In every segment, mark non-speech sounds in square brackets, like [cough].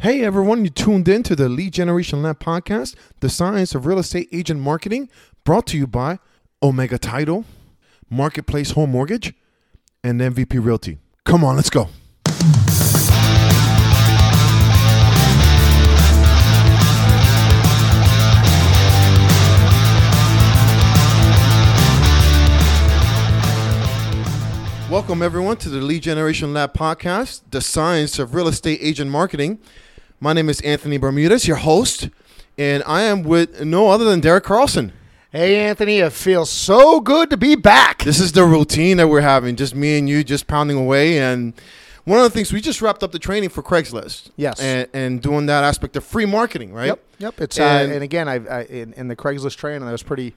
Hey everyone, you tuned in to the Lead Generation Lab podcast, the science of real estate agent marketing, brought to you by Omega Title, Marketplace Home Mortgage, and MVP Realty. Come on, let's go. Welcome everyone to the Lead Generation Lab podcast, the science of real estate agent marketing. My name is Anthony Bermudez, your host, and I am with no other than Derek Carlson. Hey, Anthony, it feels so good to be back. This is the routine that we're having, just me and you, just pounding away. And one of the things we just wrapped up the training for Craigslist, Yes. and, and doing that aspect of free marketing, right? Yep, yep. It's And- uh, and again, I've I, in, in the Craigslist training, I was pretty,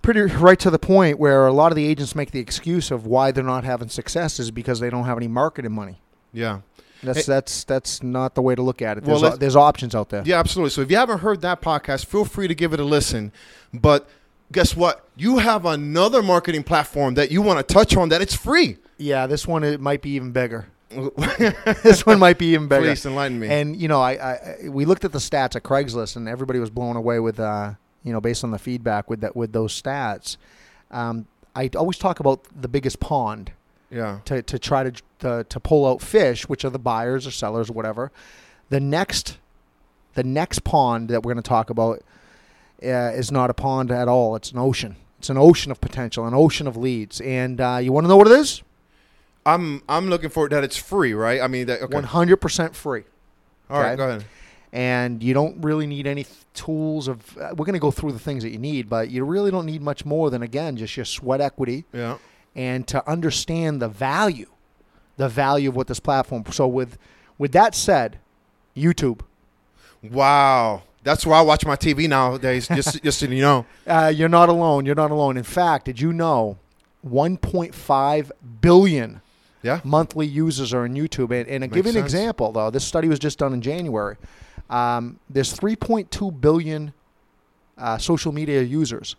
pretty right to the point where a lot of the agents make the excuse of why they're not having success is because they don't have any marketing money. Yeah, That's Hey- that's that's not the way to look at it. There's, let's- there's options out there. yeah, absolutely. So if you haven't heard that podcast, feel free to give it a listen. But guess what? You have another marketing platform that you want to touch on that it's free. Yeah, this one it might be even bigger. [laughs] this one might be even bigger. Please enlighten me. And you know, I, I we looked at the stats at Craigslist, and everybody was blown away with, uh, you know, based on the feedback with that with those stats. Um, I always talk about the biggest pond yeah, to, to try to, to to pull out fish, which are the buyers or sellers or whatever. The next, the next pond that we're going to talk about uh, is not a pond at all. It's an ocean. It's an ocean of potential, an ocean of leads. And uh, you want to know what it is? I'm I'm looking for that it's free, right? I mean, that. One hundred percent free. All right, okay. go ahead. and you don't really need any th- tools of uh, we're going to go through the things that you need but you really don't need much more than again just your sweat equity Yeah. And to understand the value the value of what this platform so with with that said youtube Wow. That's where I watch my TV nowadays. Just, [laughs] just so you know. uh, you're not alone you're not alone in fact did you know 1.5 billion Yeah. monthly users are on YouTube. And, and to give you an sense. example, though, this study was just done in January. Um, there's 3.2 billion uh, social media users.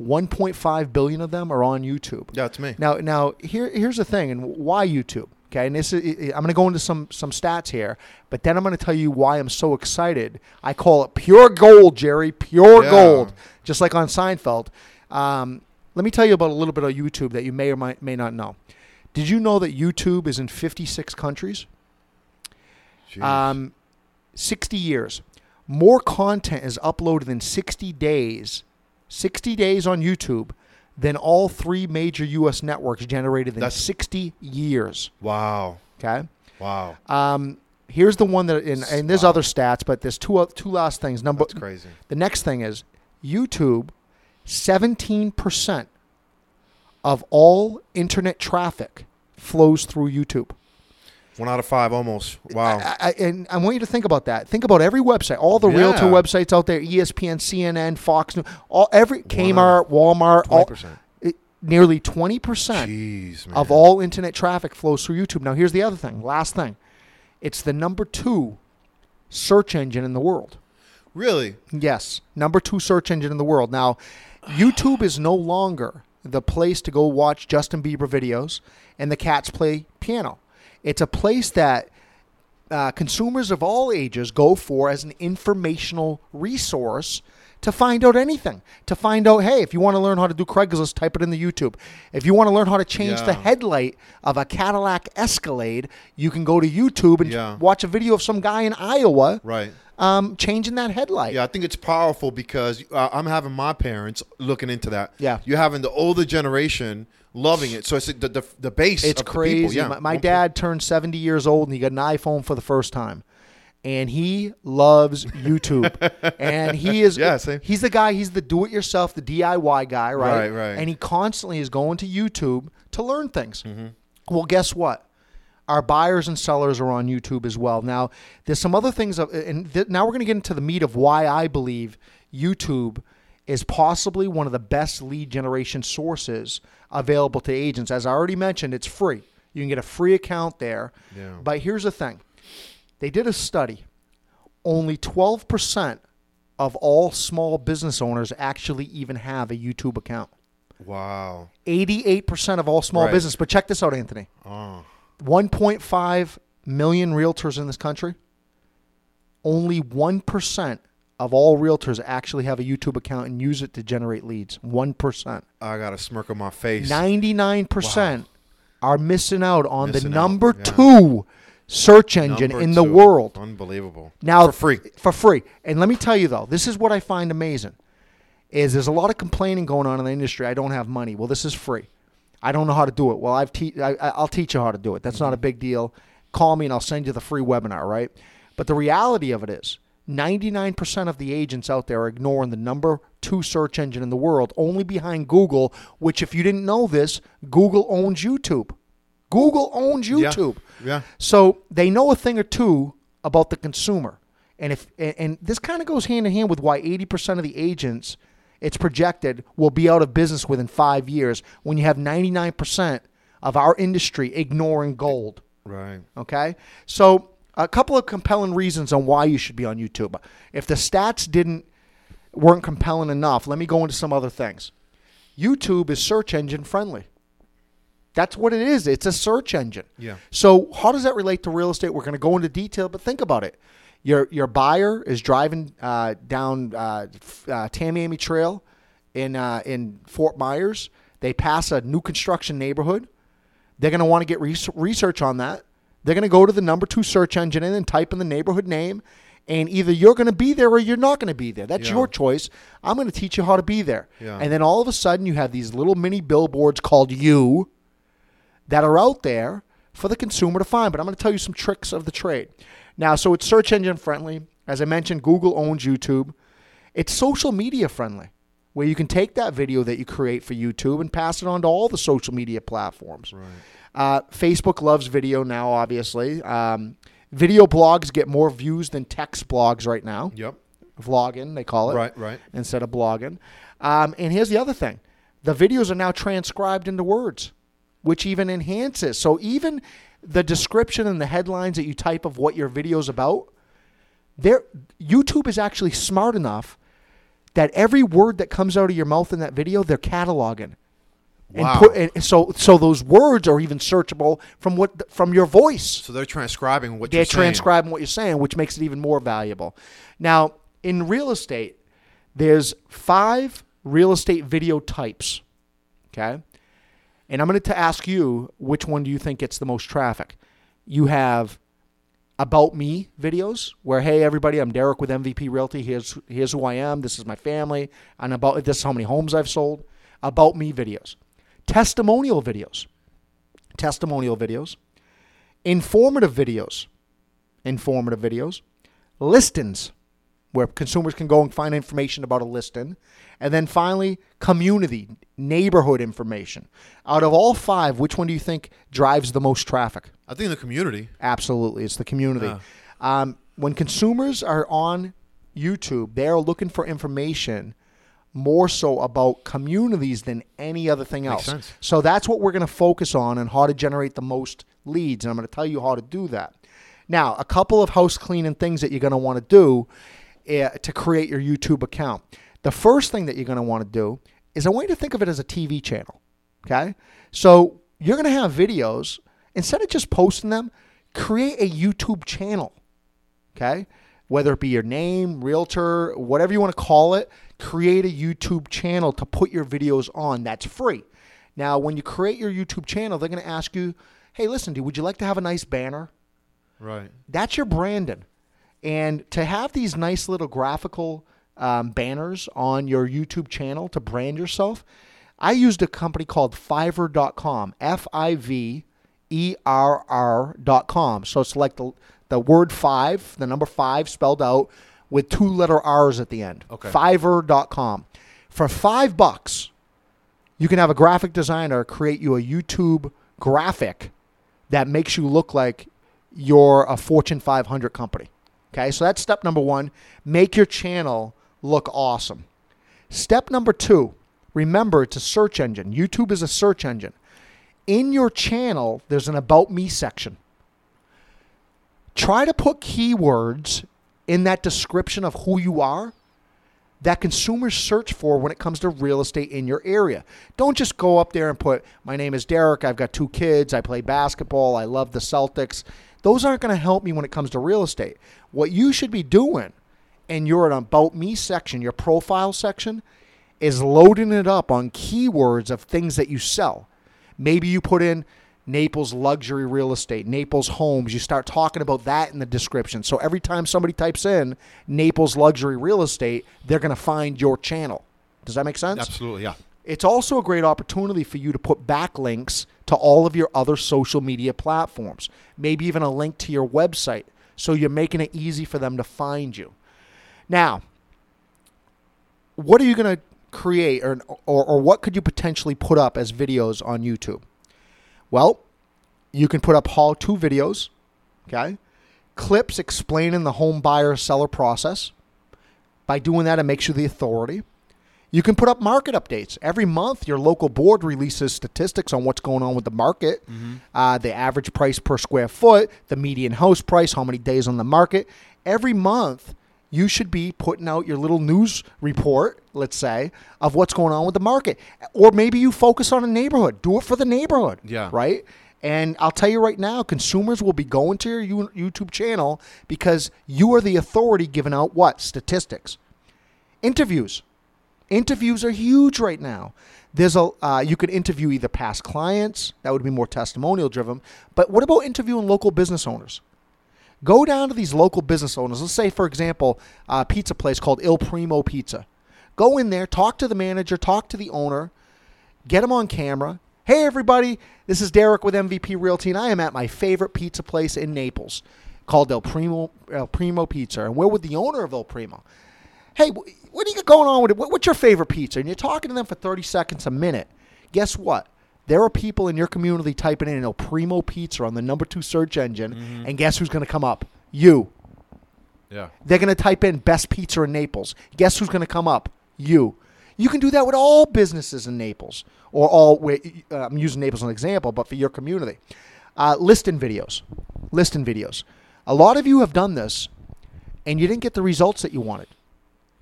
1.5 billion of them are on YouTube. Yeah, it's me. Now, now here, here's the thing, and why YouTube? Okay, and this is, I'm going to go into some some stats here, but then I'm going to tell you why I'm so excited. I call it pure gold, Jerry, pure Yeah. gold, just like on Seinfeld. Um, let me tell you about a little bit of YouTube that you may or might, may not know. Did you know that YouTube is in 56 countries? Um, 60 years. More content is uploaded in 60 days, 60 days on YouTube, than all three major U.S. networks generated in That's- 60 years. wow. Okay. Wow. Um, here's the one that, and, and there's Wow. other stats, but there's two oth- two last things. Number That's crazy. the next thing is YouTube, 17% of all internet traffic flows through YouTube. One out of five almost. Wow. I, I, and I want you to think about that. Think about every website, all the realtor websites out there, ESPN, CNN, Fox News, all every Kmart, Walmart, 20%. it, nearly 20% Jeez, man. of all internet traffic flows through YouTube. Now, here's the other thing. Last thing. It's the number 2 search engine in the world. Really? Yes, number 2 search engine in the world. Now, YouTube is no longer the place to go watch Justin Bieber videos and the cats play piano. It's a place that uh, consumers of all ages go for as an informational resource to find out anything. To find out, hey, if you want to learn how to do Craigslist, type it in the YouTube. If you want to learn how to change the headlight of a Cadillac Escalade, you can go to YouTube and Yeah. watch a video of some guy in Iowa Right. um, changing that headlight. Yeah, I think it's powerful because uh, I'm having my parents looking into that. Yeah. You're having the older generation loving it. So it's the the, the base. It's crazy. people. Yeah. My, my dad turned 70 years old and he got an iPhone for the first time. And he loves YouTube. [laughs] and he is Yeah, same. he's the guy, he's the do it yourself, the DIY guy, right? Right, right. And he constantly is going to YouTube to learn things. Mm-hmm. Well, guess what? Our buyers and sellers are on YouTube as well. Now, there's some other things, and th- now we're going to get into the meat of why I believe YouTube is possibly one of the best lead generation sources available to agents. As I already mentioned, it's free. You can get a free account there. Yeah. But here's the thing they did a study. Only 12% of all small business owners actually even have a YouTube account. Wow. 88% of all small Right. business. But check this out, Anthony. Uh. Oh. 1.5 million realtors in this country. only 1% of all realtors actually have a YouTube account and use it to generate leads. 1%. I got a smirk on my face. 99% are missing out on Missing the out, number yeah. 2 search engine Number in the two. world. Unbelievable. Now for free. For free. And let me tell you though, this is what I find amazing. Is there's a lot of complaining going on in the industry. I don't have money. Well, this is free. I don't know how to do it. Well, I've te- I, I- I'll teach you how to do it. That's not a Mm-hmm. big deal. Call me and I'll send you the free webinar, right? But the reality of it is 99% of the agents out there are ignoring the number two search engine in the world, only behind Google, which, if you didn't know this, Google owns YouTube. Google owns YouTube. Yeah. yeah. So they know a thing or two about the consumer. And if and, this kind of goes hand in hand with why 80% of the agents it's projected will be out of business within 5 years when you have 99% of our industry ignoring gold. Right. Okay? So, a couple of compelling reasons on why you should be on YouTube. If the stats didn't weren't compelling enough, let me go into some other things. YouTube is search engine friendly. That's what it is. It's a search engine. Yeah. So, how does that relate to real estate? We're going to go into detail, but think about it. Your your buyer is driving uh, down uh, uh, Tamiami Trail in uh, in Fort Myers. They pass a new construction neighborhood. They're going to want to get res- research on that. They're going to go to the number two search engine and then type in the neighborhood name. And either you're going to be there or you're not going to be there. That's Yeah. your choice. I'm going to teach you how to be there. Yeah. And then all of a sudden, you have these little mini billboards called You that are out there for the consumer to find. But I'm going to tell you some tricks of the trade. Now, so it's search engine friendly. As I mentioned, Google owns YouTube. It's social media friendly, where you can take that video that you create for YouTube and pass it on to all the social media platforms. Right. Uh, Facebook loves video now, obviously. Um, video blogs get more views than text blogs right now. Yep. Vlogging, they call it Right. Right. instead of blogging. Um, and here's the other thing the videos are now transcribed into words, which even enhances. So even the description and the headlines that you type of what your video is about, there YouTube is actually smart enough that every word that comes out of your mouth in that video, they're cataloging. And, Wow. put, and so so those words are even searchable from what from your voice So they're transcribing what they're you're saying. transcribing what you're saying, which makes it even more valuable. Now, in real estate, there's five real estate video types. Okay. And I'm going to ask you which one do you think gets the most traffic? You have about me videos where hey everybody I'm Derek with MVP Realty here's here's who I am this is my family and about this is how many homes I've sold about me videos testimonial videos testimonial videos informative videos, informative videos, listings, where consumers can go and find information about a listing, and then finally, community, neighborhood information. Out of all five, which one do you think drives the most traffic? I think the community. Absolutely, it's the community. Yeah. Um, when consumers are on YouTube, they are looking for information more so about communities than any other thing else. So that's what we're going to focus on and how to generate the most leads. And I'm going to tell you how to do that. Now, a couple of house cleaning things that you're going to want to do uh, to create your YouTube account. The first thing that you're going to want to do is I want you to think of it as a TV channel. Okay? So you're going to have videos. Instead of just posting them, create a YouTube channel. Okay? Whether it be your name, realtor, whatever you want to call it, create a YouTube channel to put your videos on. That's free. Now, when you create your YouTube channel, they're going to ask you, hey, listen, dude, would you like to have a nice banner? Right. That's your branding. And to have these nice little graphical um, banners on your YouTube channel to brand yourself, I used a company called Fiverr.com, F I V E R R.com. So it's like the, the word five, the number five spelled out with two letter R's at the end. Okay. Fiverr.com. For five bucks, you can have a graphic designer create you a YouTube graphic that makes you look like you're a Fortune 500 company. Okay, so that's step number one. Make your channel look awesome. Step number two remember, it's a search engine. YouTube is a search engine. In your channel, there's an About Me section. Try to put keywords in that description of who you are that consumers search for when it comes to real estate in your area. Don't just go up there and put, My name is Derek, I've got two kids, I play basketball, I love the Celtics. Those aren't going to help me when it comes to real estate. What you should be doing in your About Me section, your profile section, is loading it up on keywords of things that you sell. Maybe you put in Naples luxury real estate, Naples homes. You start talking about that in the description. So every time somebody types in Naples luxury real estate, they're going to find your channel. Does that make sense? Absolutely, yeah. It's also a great opportunity for you to put backlinks to all of your other social media platforms, maybe even a link to your website. So you're making it easy for them to find you. Now, what are you going to create or, or, or what could you potentially put up as videos on YouTube? Well, you can put up haul two videos, okay? Clips explaining the home buyer seller process. By doing that, it makes you the authority. You can put up market updates. Every month, your local board releases statistics on what's going on with the market, uh, the average price per square foot, the median house price, how many days on the market. Every month, you should be putting out your little news report, let's say, of what's going on with the market. Or maybe you focus on a neighborhood. Do it for the neighborhood. Yeah. Right? And I'll tell you right now, consumers will be going to your YouTube channel because you are the authority giving out what? Statistics. Interviews. Interviews are huge right now. There's a uh, you could interview either past clients that would be more testimonial driven, but what about interviewing local business owners? Go down to these local business owners. Let's say, for example, a pizza place called Il Primo Pizza. Go in there, talk to the manager, talk to the owner, get them on camera. Hey, everybody, this is Derek with MVP Realty, and I am at my favorite pizza place in Naples called El Primo, El Primo Pizza. And we're with the owner of El Primo. Hey, what do you got going on with it? What's your favorite pizza? And you're talking to them for 30 seconds a minute. Guess what? There are people in your community typing in El Primo Pizza on the number two search engine, and guess who's going to come up? You. Yeah. They're going to type in best pizza in Naples. Guess who's going to come up? You. You can do that with all businesses in Naples, or all. Uh, I'm using Naples as an example, but for your community, uh, listing videos, listing videos. A lot of you have done this, and you didn't get the results that you wanted.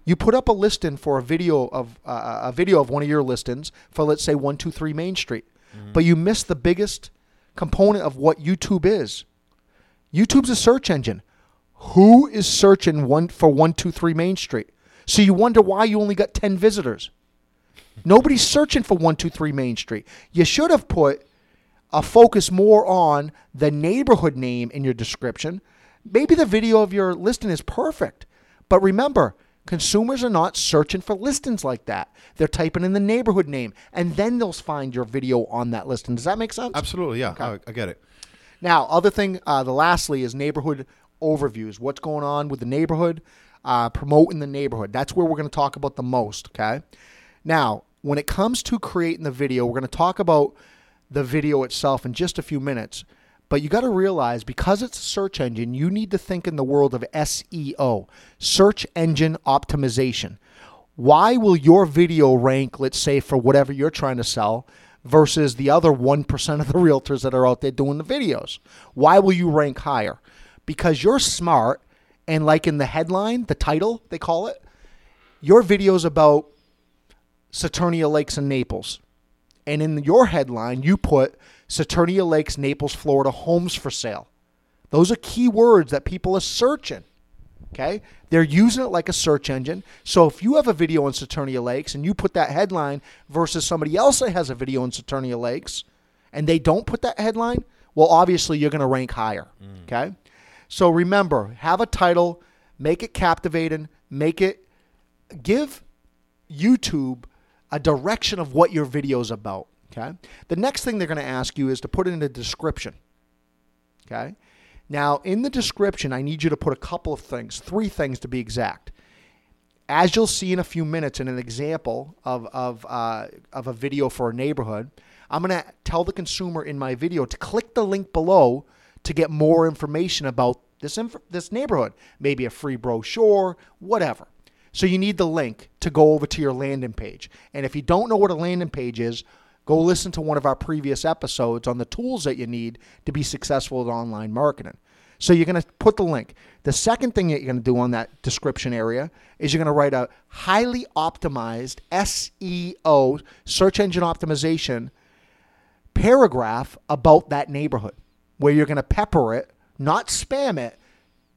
You put up a listing for a video of uh, a video of one of your listings for let's say one two three Main Street, Mm-hmm. but you miss the biggest component of what YouTube is. YouTube's a search engine. Who is searching one for one two three Main Street? So you wonder why you only got ten visitors. Nobody's searching for one two three Main Street. You should have put a focus more on the neighborhood name in your description. Maybe the video of your listing is perfect, but remember, consumers are not searching for listings like that. They're typing in the neighborhood name, and then they'll find your video on that listing. Does that make sense? Absolutely, yeah. I, I get it. Now, other thing, uh, the lastly is neighborhood overviews. What's going on with the neighborhood? Uh, promoting the neighborhood. That's where we're going to talk about the most. Okay. Now, when it comes to creating the video, we're going to talk about the video itself in just a few minutes. But you got to realize because it's a search engine, you need to think in the world of SEO, search engine optimization. Why will your video rank, let's say, for whatever you're trying to sell versus the other 1% of the realtors that are out there doing the videos? Why will you rank higher? Because you're smart, and like in the headline, the title, they call it, your video's about Saturnia Lakes and Naples. And in your headline, you put Saturnia Lakes, Naples, Florida homes for sale. Those are key words that people are searching. Okay? They're using it like a search engine. So if you have a video on Saturnia Lakes and you put that headline versus somebody else that has a video on Saturnia Lakes and they don't put that headline, well, obviously you're going to rank higher. Mm. Okay? So remember, have a title, make it captivating, make it give YouTube a direction of what your video is about. Okay. The next thing they're going to ask you is to put in a description. Okay. Now, in the description, I need you to put a couple of things, three things to be exact. As you'll see in a few minutes in an example of, of, uh, of a video for a neighborhood, I'm going to tell the consumer in my video to click the link below to get more information about this, inf- this neighborhood, maybe a free brochure, whatever. So you need the link to go over to your landing page. And if you don't know what a landing page is, go listen to one of our previous episodes on the tools that you need to be successful at online marketing. So you're going to put the link. The second thing that you're going to do on that description area is you're going to write a highly optimized SEO, search engine optimization paragraph about that neighborhood where you're going to pepper it Not spam it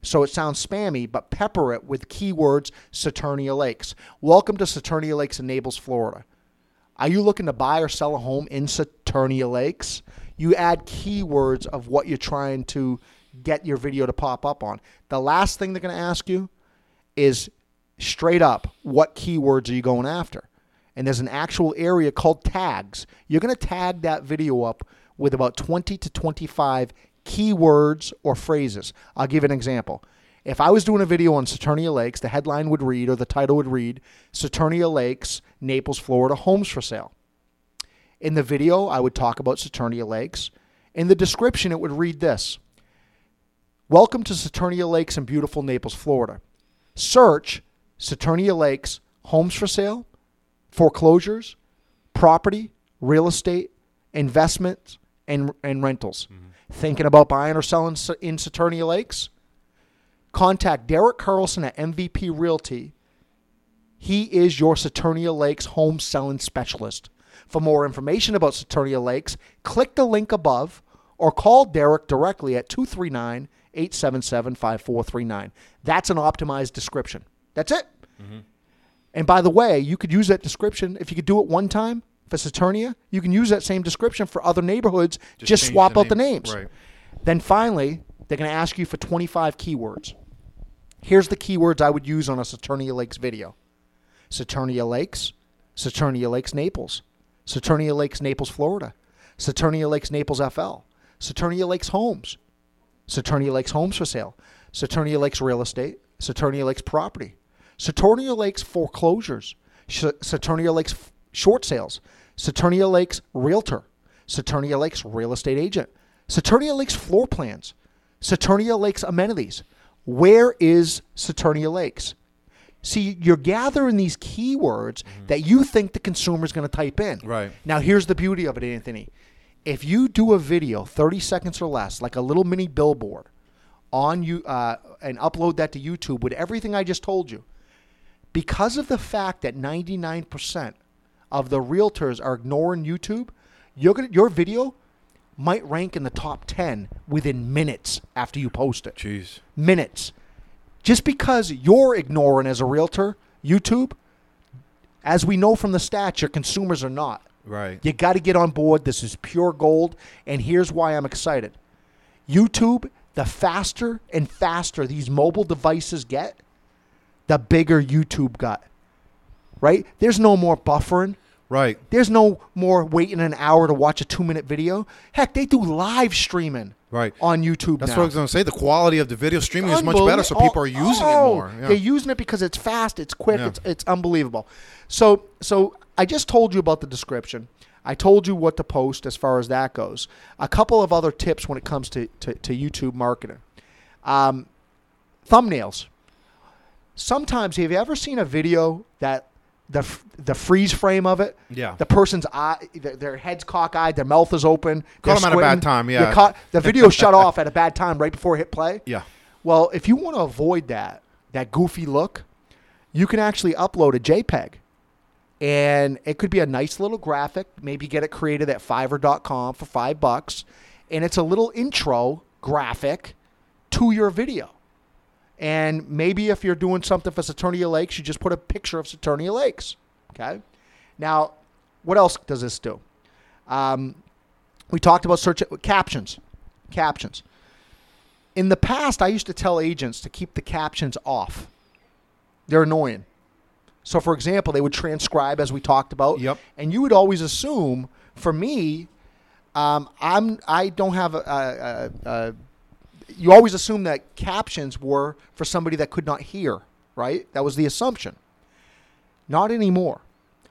so it sounds spammy, but pepper it with keywords Saturnia Lakes. Welcome to Saturnia Lakes in Naples, Florida. Are you looking to buy or sell a home in Saturnia Lakes? You add keywords of what you're trying to get your video to pop up on. The last thing they're going to ask you is straight up what keywords are you going after? And there's an actual area called tags. You're going to tag that video up with about 20 to 25 keywords or phrases. I'll give an example. If I was doing a video on Saturnia Lakes, the headline would read or the title would read Saturnia Lakes, Naples, Florida, homes for sale. In the video, I would talk about Saturnia Lakes. In the description, it would read this Welcome to Saturnia Lakes in beautiful Naples, Florida. Search Saturnia Lakes, homes for sale, foreclosures, property, real estate, investments, and, and rentals. Mm-hmm. Thinking about buying or selling in Saturnia Lakes? Contact Derek Carlson at MVP Realty. He is your Saturnia Lakes home selling specialist. For more information about Saturnia Lakes, click the link above or call Derek directly at 239 877 5439. That's an optimized description. That's it. Mm-hmm. And by the way, you could use that description if you could do it one time for Saturnia, you can use that same description for other neighborhoods. Just, just swap the out name. the names. Right. Then finally, they're going to ask you for 25 keywords. Here's the keywords I would use on a Saturnia Lakes video Saturnia Lakes, Saturnia Lakes Naples, Saturnia Lakes Naples, Florida, Saturnia Lakes Naples FL, Saturnia Lakes Homes, Saturnia Lakes Homes for Sale, Saturnia Lakes Real Estate, Saturnia Lakes Property, Saturnia Lakes Foreclosures, Saturnia Lakes Short Sales, Saturnia Lakes Realtor, Saturnia Lakes Real Estate Agent, Saturnia Lakes Floor Plans, Saturnia Lakes Amenities. Where is Saturnia Lakes? See, you're gathering these keywords mm-hmm. that you think the consumer is going to type in. Right. Now, here's the beauty of it, Anthony. If you do a video, 30 seconds or less, like a little mini billboard, on you uh, and upload that to YouTube with everything I just told you, because of the fact that 99% of the realtors are ignoring YouTube, you're gonna, your video might rank in the top 10 within minutes after you post it. Jeez. Minutes. Just because you're ignoring as a realtor YouTube, as we know from the stats, your consumers are not. Right. You got to get on board. This is pure gold. And here's why I'm excited YouTube, the faster and faster these mobile devices get, the bigger YouTube got. Right? There's no more buffering. Right. There's no more waiting an hour to watch a two minute video. Heck, they do live streaming. Right. On YouTube That's now. what I was going to say. The quality of the video streaming is much better, so people are using oh, it more. Yeah. They're using it because it's fast, it's quick, yeah. it's, it's unbelievable. So, so I just told you about the description. I told you what to post as far as that goes. A couple of other tips when it comes to, to, to YouTube marketing. Um, thumbnails. Sometimes, have you ever seen a video that the the freeze frame of it. Yeah. The person's eye, their, their head's cockeyed, their mouth is open. Caught them at a bad time. Yeah. Caught, the video [laughs] shut off at a bad time right before hit play. Yeah. Well, if you want to avoid that that goofy look, you can actually upload a JPEG, and it could be a nice little graphic. Maybe get it created at Fiverr.com for five bucks, and it's a little intro graphic to your video. And maybe if you're doing something for Saturnia Lakes, you just put a picture of Saturnia Lakes. Okay. Now, what else does this do? Um, we talked about search captions. Captions. In the past, I used to tell agents to keep the captions off. They're annoying. So, for example, they would transcribe as we talked about. Yep. And you would always assume, for me, um, I'm I don't have a, a, a you always assume that captions were for somebody that could not hear, right? That was the assumption. Not anymore.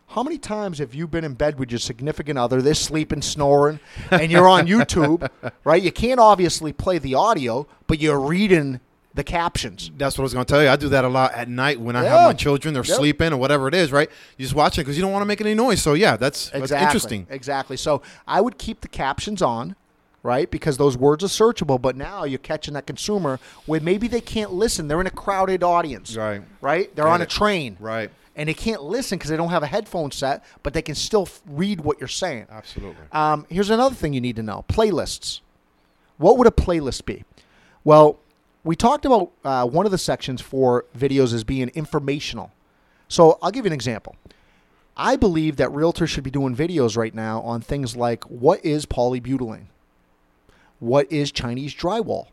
How many times have you been in bed with your significant other? They're sleeping, snoring, and you're on [laughs] YouTube, right? You can't obviously play the audio, but you're reading the captions. That's what I was going to tell you. I do that a lot at night when I yeah. have my children, they're yep. sleeping or whatever it is, right? You just watch it because you don't want to make any noise. So, yeah, that's, exactly. that's interesting. Exactly. So, I would keep the captions on right? Because those words are searchable, but now you're catching that consumer where maybe they can't listen. They're in a crowded audience. Right. Right? They're on a train. Right. And they can't listen because they don't have a headphone set, but they can still f- read what you're saying. Absolutely. Um, here's another thing you need to know playlists. What would a playlist be? Well, we talked about uh, one of the sections for videos as being informational. So I'll give you an example. I believe that realtors should be doing videos right now on things like what is polybutylene? What is Chinese drywall?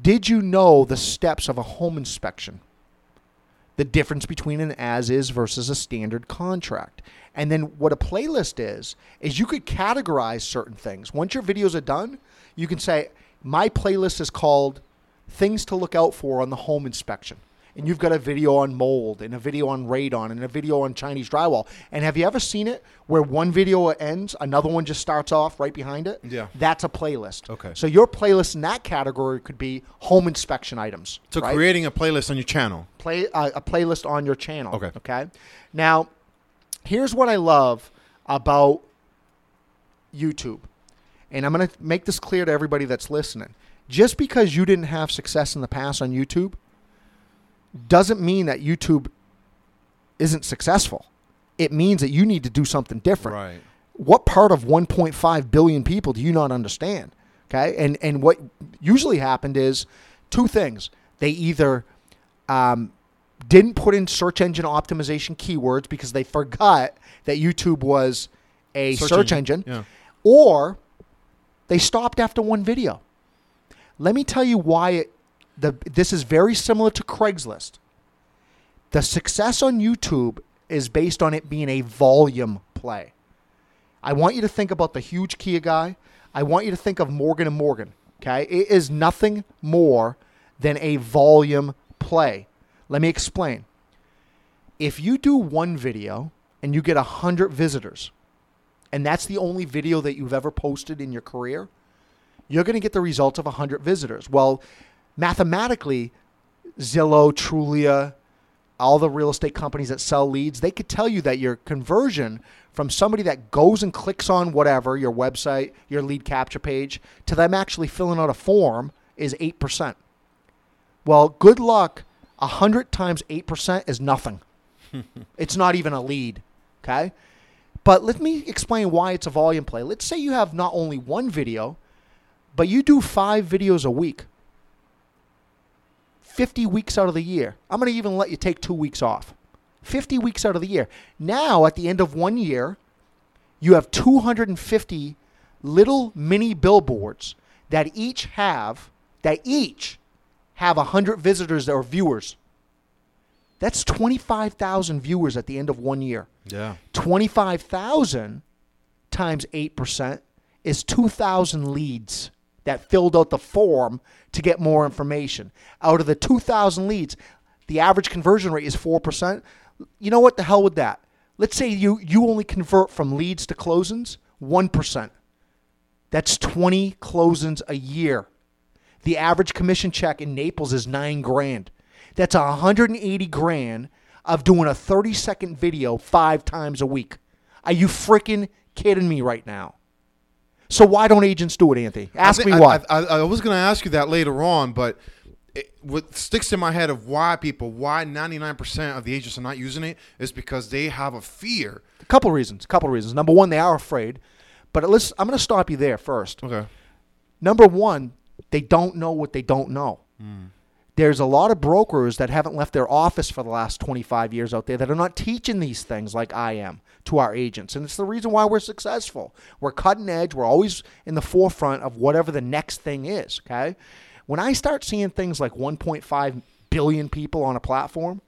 Did you know the steps of a home inspection? The difference between an as is versus a standard contract. And then what a playlist is, is you could categorize certain things. Once your videos are done, you can say, my playlist is called Things to Look Out For on the Home Inspection and you've got a video on mold and a video on radon and a video on Chinese drywall. And have you ever seen it where one video ends, another one just starts off right behind it? Yeah. That's a playlist. Okay. So your playlist in that category could be home inspection items. So right? creating a playlist on your channel. play uh, a playlist on your channel. Okay. Okay. Now, here's what I love about YouTube, and I'm going to make this clear to everybody that's listening. Just because you didn't have success in the past on YouTube doesn't mean that YouTube isn't successful. It means that you need to do something different Right. what part of 1.5 billion people do you not understand? Okay, and and what usually happened is two things. They either um, didn't put in search engine optimization keywords because they forgot that YouTube was a Search search, engine, engine, yeah. or they stopped after one video. Let me tell you why it, the this is very similar to Craigslist. The success on YouTube is based on it being a volume play. I want you to think about the huge Kia guy. I want you to think of Morgan and Morgan. Okay, it is nothing more than a volume play. Let me explain. If you do one video and you get a hundred visitors, and that's the only video that you've ever posted in your career, you're going to get the results of 100 visitors. Well, mathematically, Zillow, Trulia, all the real estate companies that sell leads, they could tell you that your conversion from somebody that goes and clicks on whatever, your website, your lead capture page, to them actually filling out a form is 8%. Well, good luck. 100 times 8% is nothing. [laughs] it's not even a lead. Okay? But let me explain why it's a volume play. Let's say you have not only one video, but you do five videos a week. 50 weeks out of the year. I'm going to even let you take two weeks off. 50 weeks out of the year. Now, at the end of one year, you have 250 little mini billboards that each have that each have 100 visitors or viewers. That's 25,000 viewers at the end of one year. Yeah. 25,000 times 8% is 2,000 leads that filled out the form to get more information. Out of the 2,000 leads, the average conversion rate is 4%. You know what the hell with that? Let's say you, you only convert from leads to closings 1%. That's 20 closings a year. The average commission check in Naples is 9 grand. That's 180 grand of doing a 30 second video 5 times a week. Are you freaking kidding me right now? So why don't agents do it, Anthony? Ask I me why. I, I, I was going to ask you that later on, but it, what sticks in my head of why people, why 99% of the agents are not using it is because they have a fear. A couple reasons. A couple reasons. Number one, they are afraid. But let's, I'm going to stop you there first. Okay. Number one, they don't know what they don't know. Hmm. There's a lot of brokers that haven't left their office for the last 25 years out there that are not teaching these things like I am to our agents. And it's the reason why we're successful. We're cutting edge. We're always in the forefront of whatever the next thing is. Okay. When I start seeing things like 1.5 billion people on a platform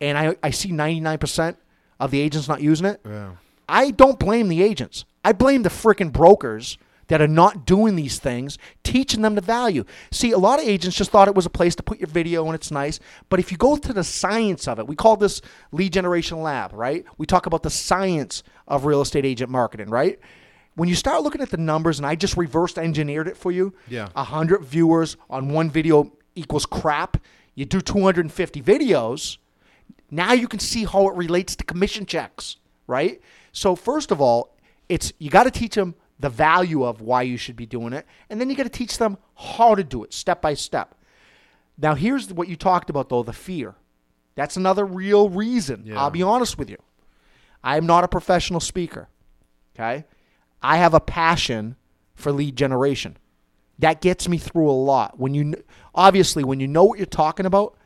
and I, I see 99% of the agents not using it, Yeah. I don't blame the agents. I blame the freaking brokers that are not doing these things, teaching them the value. See, a lot of agents just thought it was a place to put your video and it's nice. But if you go to the science of it, we call this lead generation lab, right? We talk about the science of real estate agent marketing, right? When you start looking at the numbers, and I just reversed engineered it for you, Yeah. 100 viewers on one video equals crap. You do 250 videos, now you can see how it relates to commission checks, right? So first of all, it's you got to teach them the value of why you should be doing it, and then you got to teach them how to do it step by step. Now here's what you talked about though, the fear. That's another real reason. Yeah. I'll be honest with you. I am not a professional speaker. Okay? I have a passion for lead generation. That gets me through a lot. When you obviously when you know what you're talking about,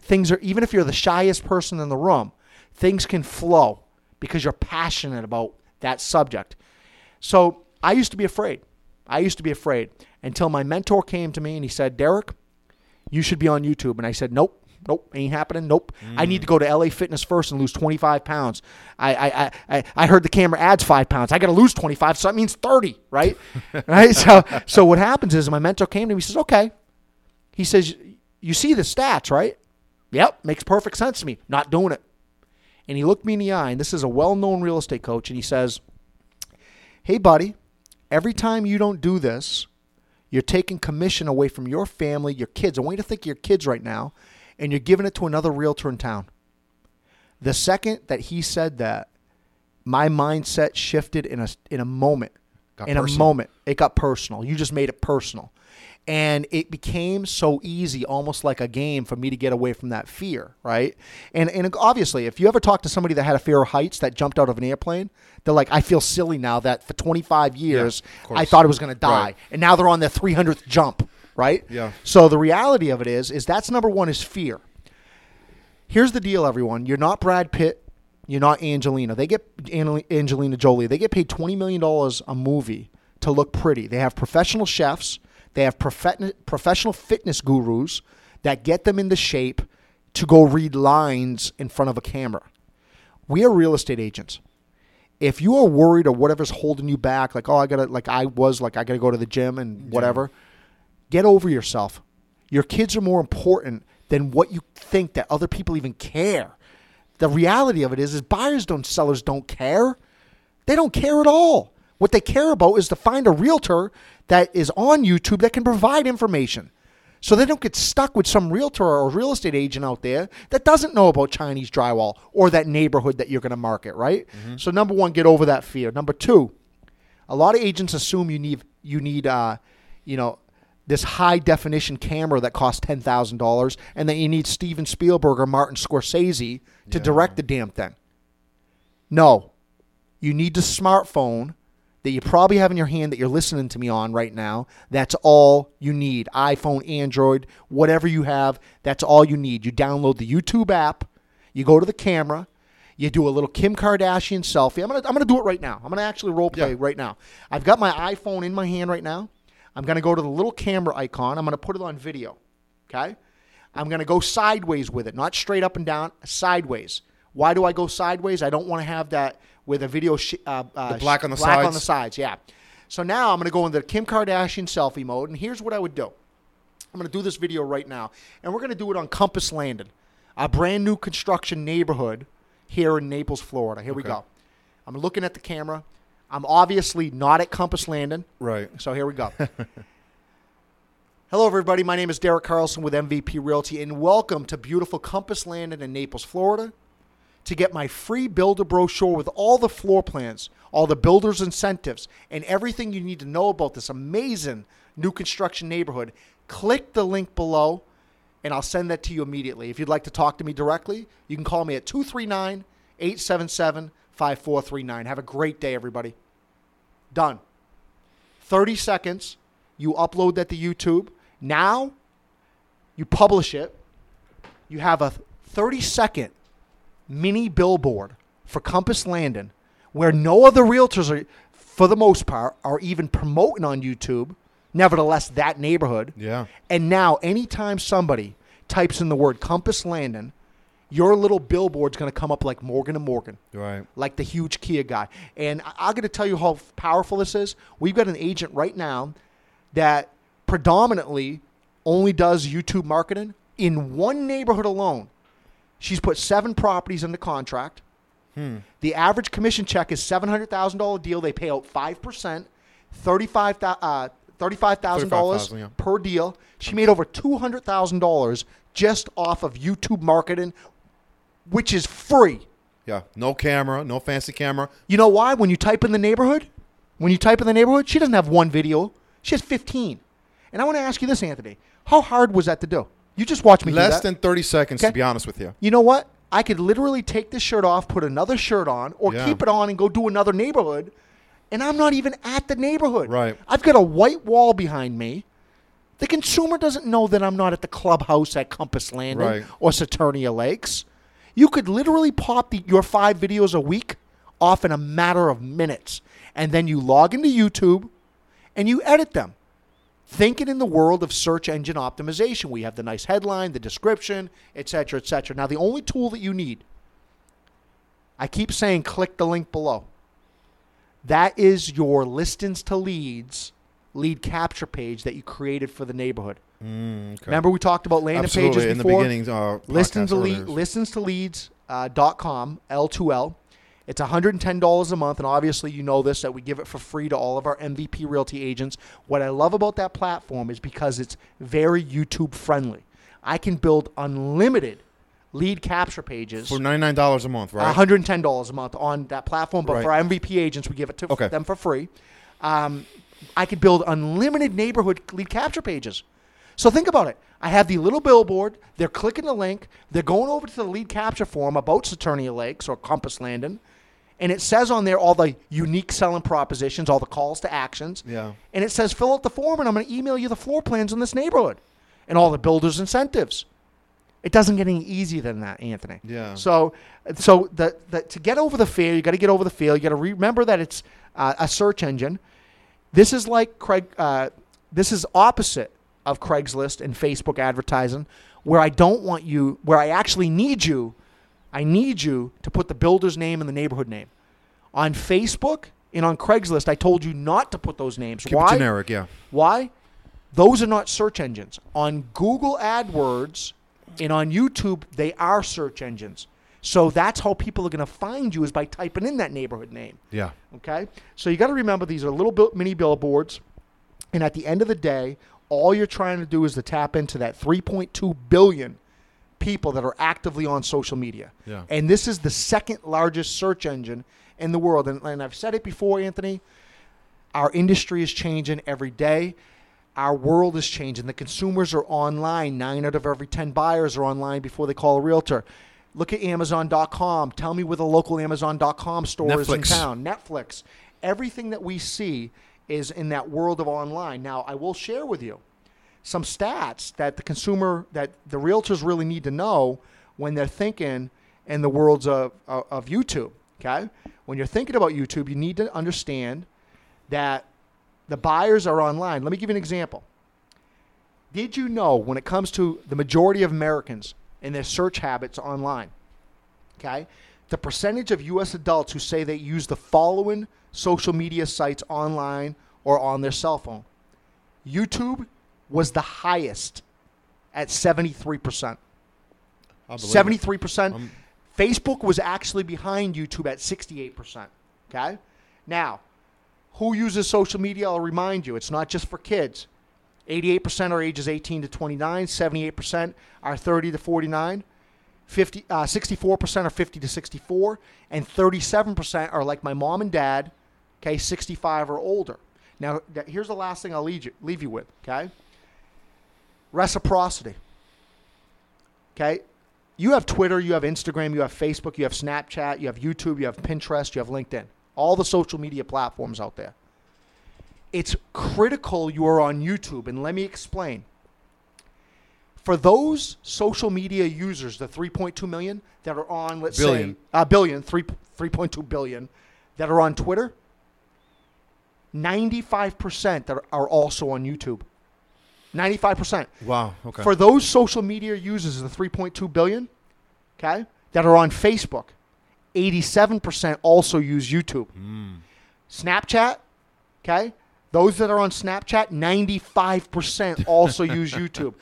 things are even if you're the shyest person in the room, things can flow because you're passionate about that subject. So I used to be afraid. I used to be afraid until my mentor came to me and he said, Derek, you should be on YouTube. And I said, Nope. Nope, ain't happening. Nope. I need to go to LA Fitness first and lose 25 pounds. I I, I, I- I heard the camera adds five pounds. I got to lose 25, so that means 30, right? [laughs] right. So so what happens is my mentor came to me. He says, "Okay." He says, "You see the stats, right?" Yep, makes perfect sense to me. Not doing it. And he looked me in the eye, and this is a well-known real estate coach, and he says, "Hey, buddy, every time you don't do this, you're taking commission away from your family, your kids. I want you to think of your kids right now, and you're giving it to another realtor in town. The second that he said that, my mindset shifted in a in a moment. Got in personal. a moment, it got personal. You just made it personal, and it became so easy, almost like a game, for me to get away from that fear, right? And and obviously, if you ever talk to somebody that had a fear of heights that jumped out of an airplane, they're like, I feel silly now that for 25 years course. I thought I was going to die, Right. and now they're on their 300th jump, right? Yeah. So the reality of it is, is that's number one is fear. Here's the deal, everyone. You're not Brad Pitt. You're not Angelina. They get Angelina Jolie. They get paid twenty million dollars a movie to look pretty. They have professional chefs. They have profe- professional fitness gurus that get them into shape to go read lines in front of a camera. We are real estate agents if you are worried or whatever's holding you back, like oh I gotta like I was like I gotta go to the gym and whatever, get over yourself. Your kids are more important than what you think that other people even care. The reality of it is, is buyers don't, sellers don't care. They don't care at all. What they care about is to find a realtor that is on YouTube that can provide information. So they don't get stuck with some realtor or real estate agent out there that doesn't know about Chinese drywall or that neighborhood that you're going to market, right? So number one, get over that fear. Number two, a lot of agents assume you need you need uh, you know this high definition camera that costs ten thousand dollars, and that you need Steven Spielberg or Martin Scorsese to direct the damn thing. No, you need the smartphone that you probably have in your hand that you're listening to me on right now. That's all you need. iPhone, Android, whatever you have, that's all you need. You download the YouTube app, you go to the camera, you do a little Kim Kardashian selfie. I'm gonna I'm gonna do it right now. I'm gonna actually role play Yeah. right now. I've got my iPhone in my hand right now. I'm gonna go to the little camera icon. I'm gonna put it on video. Okay? I'm gonna go sideways with it, not straight up and down, sideways. Why do I go sideways? I don't want to have that with a video sh- uh, uh, The black on the black on sides? the sides. Yeah. So now I'm going to go into the Kim Kardashian selfie mode, and here's what I would do. I'm going to do this video right now, and we're going to do it on Compass Landing, a brand new construction neighborhood here in Naples, Florida. Here we Okay. go. I'm looking at the camera. I'm obviously not at Compass Landing, Right. so here we go. [laughs] Hello, everybody. My name is Derek Carlson with MVP Realty, and welcome to beautiful Compass Landing in Naples, Florida. To get my free builder brochure with all the floor plans, all the builder's incentives, and everything you need to know about this amazing new construction neighborhood, click the link below and I'll send that to you immediately. If you'd like to talk to me directly, you can call me at 239 877 5439. Have a great day, everybody. Done. 30 seconds. You upload that to YouTube. Now, you publish it. You have a 30 second mini billboard for Compass Landing where no other realtors are, for the most part, are even promoting on YouTube. Nevertheless, that neighborhood. Yeah. And now, anytime somebody types in the word Compass Landing, your little billboard's going to come up like Morgan and Morgan Right. like the huge Kia guy. And I- I'm going to tell you how powerful this is. We've got an agent right now that predominantly only does YouTube marketing in one neighborhood alone. She's put seven properties under contract. The average commission check is seven hundred thousand dollar deal. They pay out five percent, thirty five uh, thousand dollars 35,000, yeah. per deal. She made over two hundred thousand dollars just off of YouTube marketing, which is free. Yeah. No camera. No fancy camera. You know why? When you type in the neighborhood, when you type in the neighborhood, she doesn't have one video. She has 15. And I want to ask you this, Anthony. How hard was that to do? You just watch me do Less than 30 seconds, Okay. to be honest with you. You know what? I could literally take this shirt off, put another shirt on, or Yeah. keep it on and go do another neighborhood, and I'm not even at the neighborhood. Right. I've got a white wall behind me. The consumer doesn't know that I'm not at the clubhouse at Compass Landing Right. or Saturnia Lakes. You could literally pop the, your five videos a week off in a matter of minutes. And then you log into YouTube and you edit them. Thinking in the world of search engine optimization. We have the nice headline, the description, etc., etc. Now, the only tool that you need, I keep saying click the link below. That is your listings to leads lead capture page that you created for the neighborhood. Mm, okay. Remember we talked about landing Absolutely. pages in the before? beginning, uh, listens to lead, listings to leads uh, dot com L2L. It's $110 a month, and obviously you know this that we give it for free to all of our MVP Realty agents. What I love about that platform is because it's very YouTube friendly. I can build unlimited lead capture pages for ninety nine dollars a month, right? $110 a month on that platform, but Right. for our MVP agents, we give it to Okay. them for free. Um, I could build unlimited neighborhood lead capture pages. So think about it. I have the little billboard. They're clicking the link. They're going over to the lead capture form about Saturnia Lakes or Compass Landing. And it says on there all the unique selling propositions, all the calls to actions. Yeah. And it says fill out the form and I'm going to email you the floor plans in this neighborhood and all the builders' incentives. It doesn't get any easier than that, Anthony. Yeah. So, so the, the to get over the fear, you got to get over the fear. You got to remember that it's uh, a search engine. This is like Craig. Uh, this is opposite of Craigslist and Facebook advertising, where I don't want you, where I actually need you. I need you to put the builder's name and the neighborhood name. On Facebook and on Craigslist, I told you not to put those names. Keep Why? it generic, yeah. Why? Those are not search engines. On Google AdWords and on YouTube, they are search engines. So that's how people are going to find you is by typing in that neighborhood name. Yeah. Okay? So you got to remember these are little mini billboards. And at the end of the day, all you're trying to do is to tap into that 3.2 billion people that are actively on social media. Yeah. And this is the second largest search engine in the world. And, and I've said it before, Anthony. Our industry is changing every day. Our world is changing. The consumers are online. Nine out of every 10 buyers are online before they call a realtor. Look at Amazon.com. Tell me where the local Amazon.com store is in town. Netflix. Everything that we see is in that world of online. Now, I will share with you some stats that the consumer, that the realtors really need to know when they're thinking in the worlds of, of, of YouTube. Okay? When you're thinking about YouTube, you need to understand that the buyers are online. Let me give you an example. Did you know when it comes to the majority of Americans and their search habits online, okay, the percentage of U.S. adults who say they use the following social media sites online or on their cell phone? YouTube was the highest at 73%. I believe it. 73%. Um, Facebook was actually behind YouTube at 68%. Okay? Now, who uses social media? I'll remind you, it's not just for kids. 88% are ages 18 to 29, 78% are 30 to 49, 50, uh, 64% are 50 to 64, and 37% are like my mom and dad, okay, 65 or older. Now, here's the last thing I'll leave you, leave you with, okay? Reciprocity. Okay? You have Twitter, you have Instagram, you have Facebook, you have Snapchat, you have YouTube, you have Pinterest, you have LinkedIn. All the social media platforms out there. It's critical you are on YouTube, and let me explain. For those social media users, the 3.2 million that are on, let's Billion. say, uh, billion, 3, 3.2 billion that are on Twitter, 95% that are- are also on YouTube. 95%. wow. Okay. For those social media users, the 3.2 billion, okay, that are on Facebook, 87% also use YouTube. Snapchat, okay, those that are on Snapchat, 95% [laughs] also use YouTube.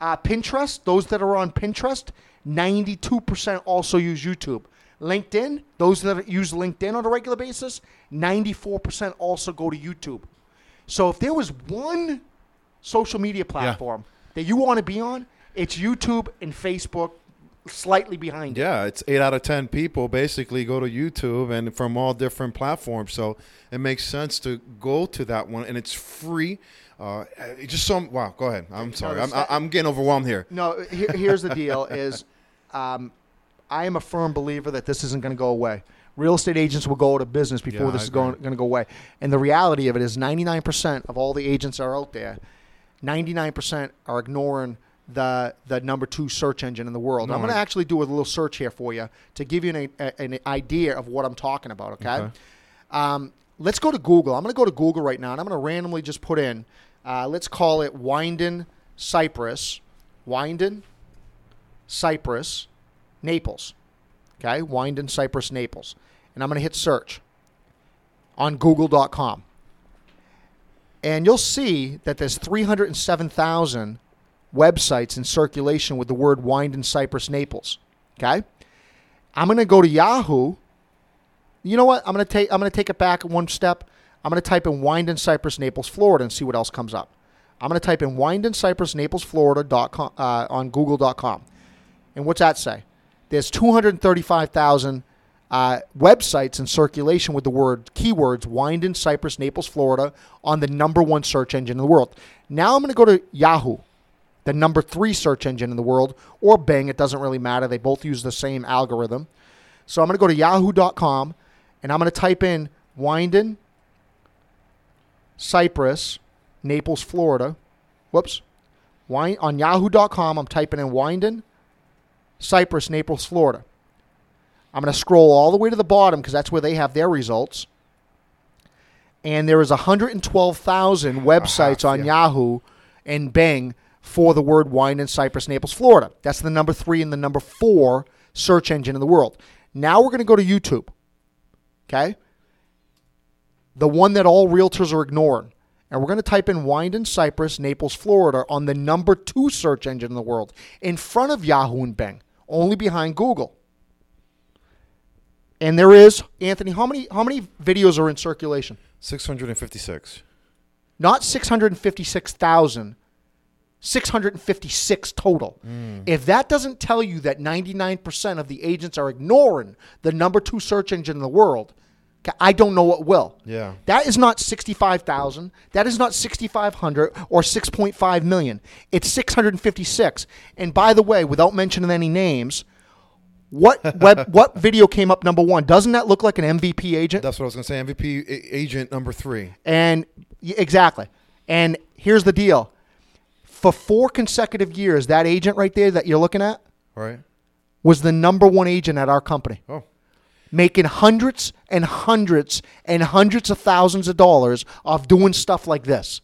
Uh, Pinterest, those that are on Pinterest, 92% also use YouTube. LinkedIn, those that use LinkedIn on a regular basis, 94% also go to YouTube. So if there was one social media platform that you want to be on, it's YouTube and Facebook, slightly behind it. Yeah, it's eight out of ten people basically go to YouTube and from all different platforms. So it makes sense to go to that one, and it's free. Uh, it just some wow. Go ahead. I'm sorry. I'm, I'm getting overwhelmed here. No, here, here's the [laughs] deal: is um, I am a firm believer that this isn't going to go away. Real estate agents will go out of business before Yeah, this I is going, agree. going to go away. And the reality of it is, 99% of all the agents are out there, 99% are ignoring the the number two search engine in the world. No, I'm going to actually do a little search here for you to give you an, a, an idea of what I'm talking about. Okay. Okay. Um, let's go to Google. I'm going to go to Google right now, and I'm going to randomly just put in. Uh, let's call it Winding Cypress. Winding Cypress, Naples. Okay, Winding Cypress, Naples, and I'm going to hit search on Google.com, and you'll see that there's 307,000 websites in circulation with the word Winding Cypress, Naples. Okay, I'm going to go to Yahoo. You know what? I'm going to take I'm going to take it back one step. I'm going to type in Winding Cypress, Naples, Florida, and see what else comes up. I'm going to type in Winding Cypress, Naples, Florida.com uh, on Google.com. And what's that say? There's 235,000 uh, websites in circulation with the word keywords Winding, Cypress, Naples, Florida on the number one search engine in the world. Now I'm going to go to Yahoo, the number three search engine in the world, or Bing. It doesn't really matter. They both use the same algorithm. So I'm going to go to yahoo.com and I'm going to type in Winding, Cypress, Naples, Florida. Whoops. On yahoo.com, I'm typing in Winding, Cypress, Naples, Florida. I'm going to scroll all the way to the bottom because that's where they have their results. And there is 112,000 websites on yeah. Yahoo and Bing for the word Winding Cypress, Naples, Florida. That's the number three and the number four search engine in the world. Now we're going to go to YouTube. Okay? The one that all realtors are ignoring. And we're going to type in Winding Cypress, Naples, Florida on the number two search engine in the world, in front of Yahoo and Bing, only behind Google. And there is Anthony. How many how many videos are in circulation? 656. Not six hundred fifty-six thousand. 656 total. Mm. If that doesn't tell you that 99% of the agents are ignoring the number two search engine in the world, I don't know what will. Yeah. That is not 65,000. That is not 6,500 or 6.5 million. It's 656. And by the way, without mentioning any names, what [laughs] web what video came up number 1? Doesn't that look like an MVP agent? That's what I was going to say. MVP a- agent number three. And exactly. And here's the deal. For four consecutive years, that agent right there that you're looking at right. was the number one agent at our company, Oh, making hundreds and hundreds and hundreds of thousands of dollars off doing stuff like this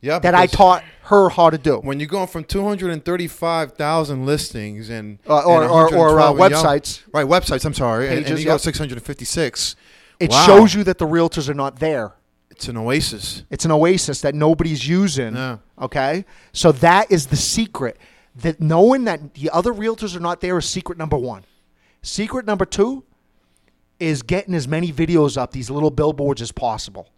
yeah. that I taught her how to do. When you're going from 235,000 listings and Uh, or- and or- or, uh, 112 in Yahoo- websites. right? Websites. I'm sorry, and, and Pages, you got yep. 656. It Wow. shows you that the realtors are not there. It's an oasis. It's an oasis that nobody's using. Yeah. Okay? So that is the secret. That knowing that the other realtors are not there is secret number one. Secret number two is getting as many videos up, these little billboards as possible.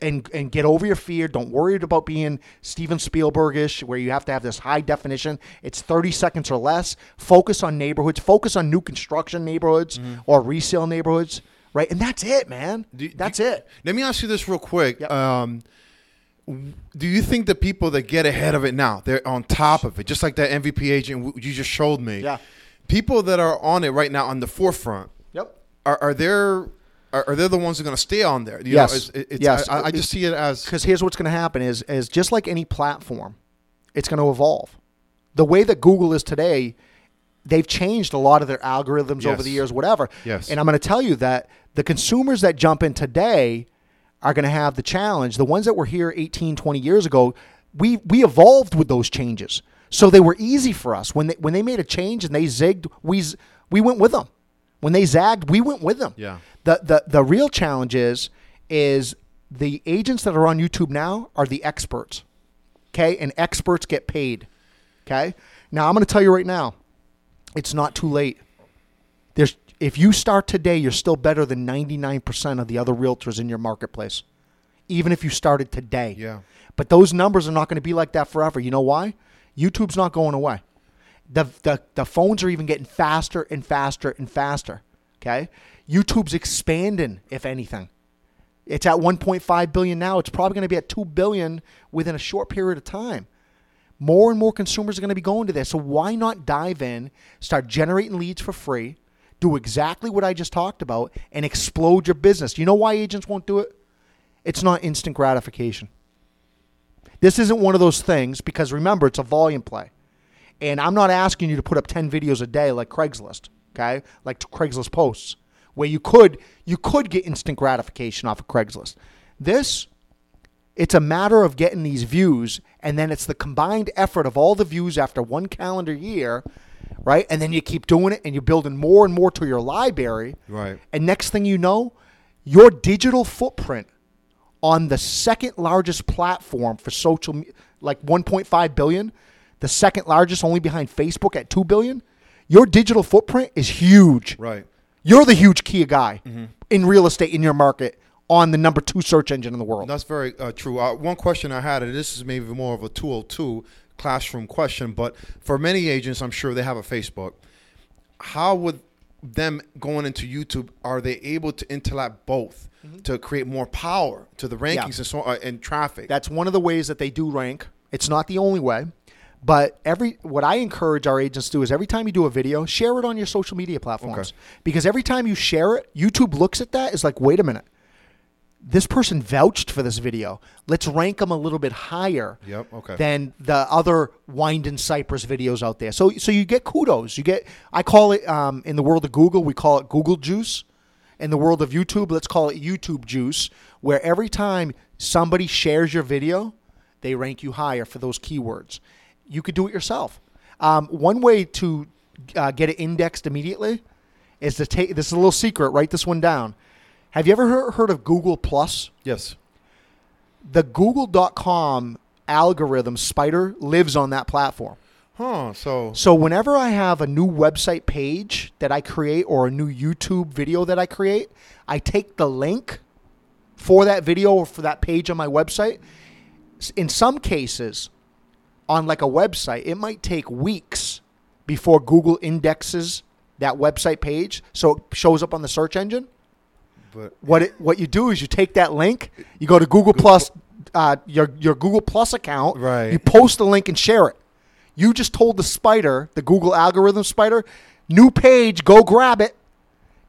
And, and get over your fear. Don't worry about being Steven Spielbergish, where you have to have this high definition. It's 30 seconds or less. Focus on neighborhoods. Focus on new construction neighborhoods or resale neighborhoods, right? And that's it, man. Do- do- that's it. Let me ask you this real quick. Yep. Um, do you think the people that get ahead of it now, they're on top of it, just like that MVP agent you just showed me? Yeah. People that are on it right now on the forefront, Yep. are, are there are, are they the ones who are going to stay on there? You Yes. Know, it's, it's, Yes. I, I just see it as Because here's what's going to happen is is just like any platform, it's going to evolve. The way that Google is today, they've changed a lot of their algorithms over the years, whatever. Yes. And I'm going to tell you that the consumers that jump in today are going to have the challenge. The ones that were here 18, 20 years ago, we we evolved with those changes. So they were easy for us. When they, when they made a change and they zigged, we we went with them. When they zagged, we went with them. Yeah. The the the real challenge is is the agents that are on YouTube now are the experts. Okay? And experts get paid. Okay? Now I'm going to tell you right now, it's not too late. There's if you start today, you're still better than 99% of the other realtors in your marketplace. Even if you started today. Yeah. But those numbers are not going to be like that forever. You know why? YouTube's not going away. The, the, the phones are even getting faster and faster and faster. Okay? YouTube's expanding, if anything. It's at 1.5 billion now. It's probably going to be at 2 billion within a short period of time. More and more consumers are going to be going to this. So why not dive in, start generating leads for free, do exactly what I just talked about, and explode your business? You know why agents won't do it? It's not instant gratification. This isn't one of those things because remember, it's a volume play. And I'm not asking you to put up 10 videos a day like Craigslist, okay? Like Craigslist posts where you could you could get instant gratification off of Craigslist. This it's a matter of getting these views and then it's the combined effort of all the views after one calendar year, right? And then you keep doing it and you're building more and more to your library. Right. And next thing you know, your digital footprint on the second largest platform for social like 1.5 billion, the second largest only behind Facebook at 2 billion, your digital footprint is huge. Right. You're the huge key guy in real estate in your market on the number 2 search engine in the world. That's very uh, true. Uh, one question I had, and this is maybe more of a 202 classroom question, but for many agents, I'm sure they have a Facebook. How would them going into YouTube are they able to interact both to create more power to the rankings and so uh, and traffic? That's one of the ways that they do rank. It's not the only way, but every what I encourage our agents to do is every time you do a video, share it on your social media platforms. Okay. Because every time you share it, YouTube looks at that is like, wait a minute, this person vouched for this video. Let's rank them a little bit higher Yep, okay. than the other Winding Cypress videos out there. So so you get kudos. You get I call it um, in the world of Google, we call it Google juice. In the world of YouTube, let's call it YouTube juice, where every time somebody shares your video, they rank you higher for those keywords. You could do it yourself. Um, one way to uh, get it indexed immediately is to take this is a little secret. Write this one down. Have you ever heard, heard of Google Plus? yes. the google.com algorithm spider lives on that platform Huh. So so whenever i have a new website page that i create or a new youtube video that i create i take the link for that video or for that page on my website in some cases on like a website it might take weeks before google indexes that website page so it shows up on the search engine but what it, what you do is you take that link, you go to Google Plus, uh, your your Google Plus account, Right. You post the link and share it. You just told the spider, the Google algorithm spider, new page, go grab it,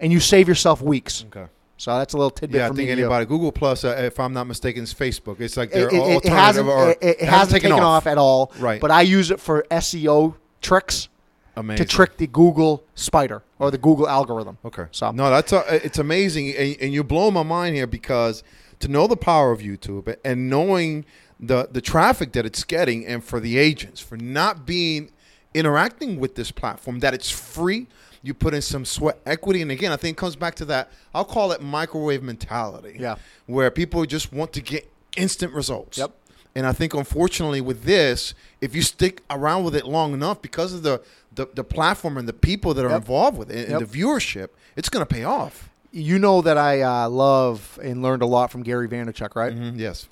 and you save yourself weeks. okay. So that's a little tidbit Yeah, I think anybody Google Plus, uh, if I'm not mistaken, is Facebook. It's like their It, it- it hasn't or it, it hasn't taken, off. at all. Right. But I use it for SEO tricks Amazing. to trick the Google spider or the Google algorithm. Okay. So- no, that's uh it's amazing, and, and you blow my mind here because to know the power of YouTube and knowing the the traffic that it's getting, and for the agents for not being interacting with this platform, that it's free. You put in some sweat equity, and again, I think it comes back to that. I'll call it microwave mentality. Yeah. Where people just want to get instant results. Yep. And I think unfortunately with this, if you stick around with it long enough, because of the the, the platform and the people that are Yep. involved with it and Yep. the viewership, it's going to pay off. You know that I uh, love and learned a lot from Gary Vaynerchuk, right? Mhm, Yes.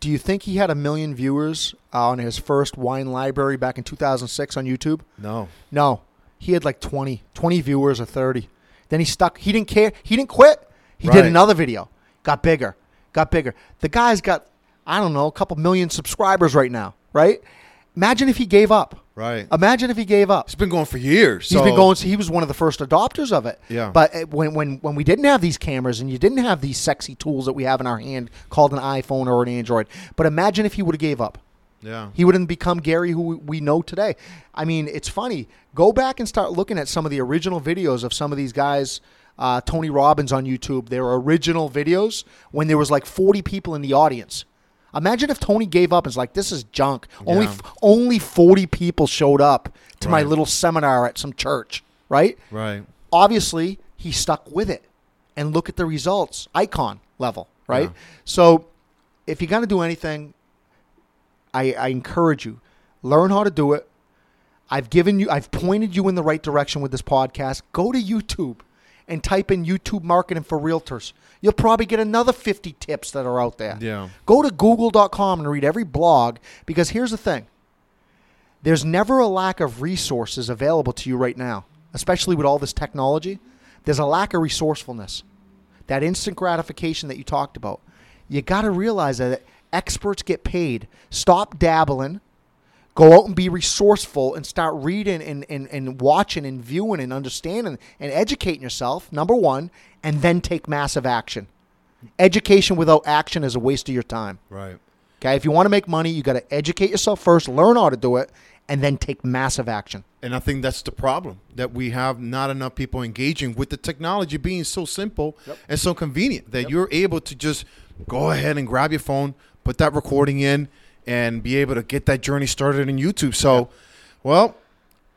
Do you think he had a million viewers on his first wine library back in 2006 on YouTube? No. No. He had like 20, 20 viewers or 30. Then he stuck. He didn't care. He didn't quit. He did another video. Got bigger. Got bigger. The guy's got, I don't know, a couple million subscribers right now, right? Imagine if he gave up. Right. Imagine if he gave up. He's been going for years. He's so- been going. He was one of the first adopters of it. Yeah. But uh, when when when we didn't have these cameras and you didn't have these sexy tools that we have in our hand called an iPhone or an Android. But imagine if he would have gave up. Yeah. He wouldn't become Gary who we know today. I mean, it's funny. Go back and start looking at some of the original videos of some of these guys. Uh, Tony Robbins on YouTube. Their original videos when there was like 40 people in the audience. Imagine if Tony gave up and was like, "This is junk." Only Yeah. f- only 40 people showed up to my little seminar at some church. Right? Right. obviously he stuck with it and look at the results icon level right Yeah. so if you're going to do anything I, I encourage you learn how to do it i've given you i've pointed you in the right direction with this podcast go to youtube and type in youtube marketing for realtors you'll probably get another 50 tips that are out there Yeah. go to google.com and read every blog because here's the thing there's never a lack of resources available to you right now, especially with all this technology. There's a lack of resourcefulness. That instant gratification that you talked about. You got to realize that experts get paid. Stop dabbling. Go out and be resourceful and start reading and, and, and watching and viewing and understanding and educating yourself, number one, and then take massive action. Education without action is a waste of your time. Right. Okay, if you want to make money, you got to educate yourself first, learn how to do it, and then take massive action. And I think that's the problem that we have not enough people engaging with the technology being so simple and so convenient that you're able to just go ahead and grab your phone, put that recording in, and be able to get that journey started in YouTube. So, well,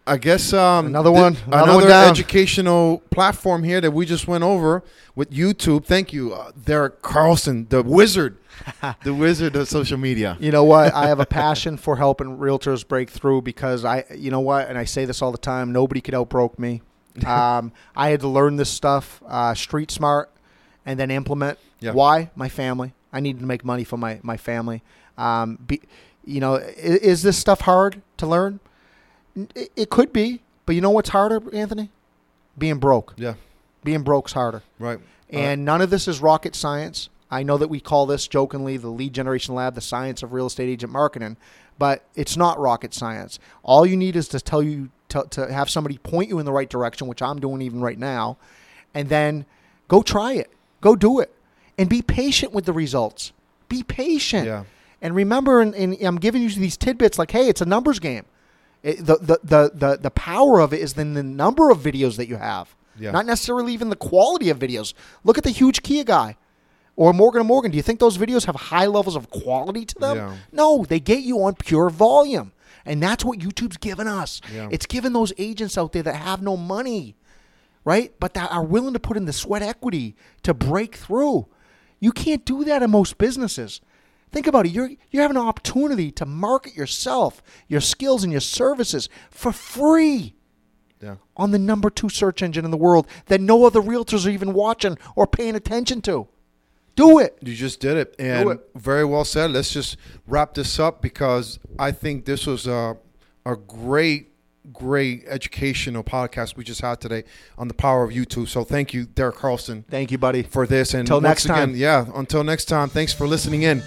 I guess um, Another th- one, another another, one educational platform here that we just went over with YouTube. Thank you, uh, Derek Carlson, the wizard, [laughs] the wizard of social media. You know what? I have a [laughs] passion for helping realtors break through because I, you know what, and I say this all the time. Nobody could outbroke me. [laughs] Um, I had to learn this stuff, uh, street smart, and then implement. Yeah. Why? My family. I needed to make money for my my family. Um, be, you know, is, is this stuff hard to learn? It, it could be, but you know what's harder, Anthony? Being broke. Yeah, Being broke's harder. right. And none of this is rocket science. I know that we call this jokingly the lead generation lab, the science of real estate agent marketing, but it's not rocket science. All you need is to tell you to, to have somebody point you in the right direction, which I'm doing even right now, and then go try it, go do it, and be patient with the results. Be patient. Yeah. And remember, and, and I'm giving you these tidbits like, hey, it's a numbers game. It, the, the, the, the, the power of it is in the number of videos that you have, Yeah. not necessarily even the quality of videos. Look at the huge Kia guy or Morgan & Morgan. Do you think those videos have high levels of quality to them? Yeah. No, they get you on pure volume. And that's what YouTube's given us. Yeah. It's given those agents out there that have no money, right? But that are willing to put in the sweat equity to break through. You can't do that in most businesses. Think about it. You're you have an opportunity to market yourself, your skills and your services for free Yeah. on the number two search engine in the world that no other realtors are even watching or paying attention to. Do it. You just did it, and it. very well said. Let's just wrap this up because I think this was a a great, great educational podcast we just had today on the power of YouTube. So thank you, Derek Carlson. Thank you, buddy, for this. And until next again, time, yeah. Until next time, thanks for listening in.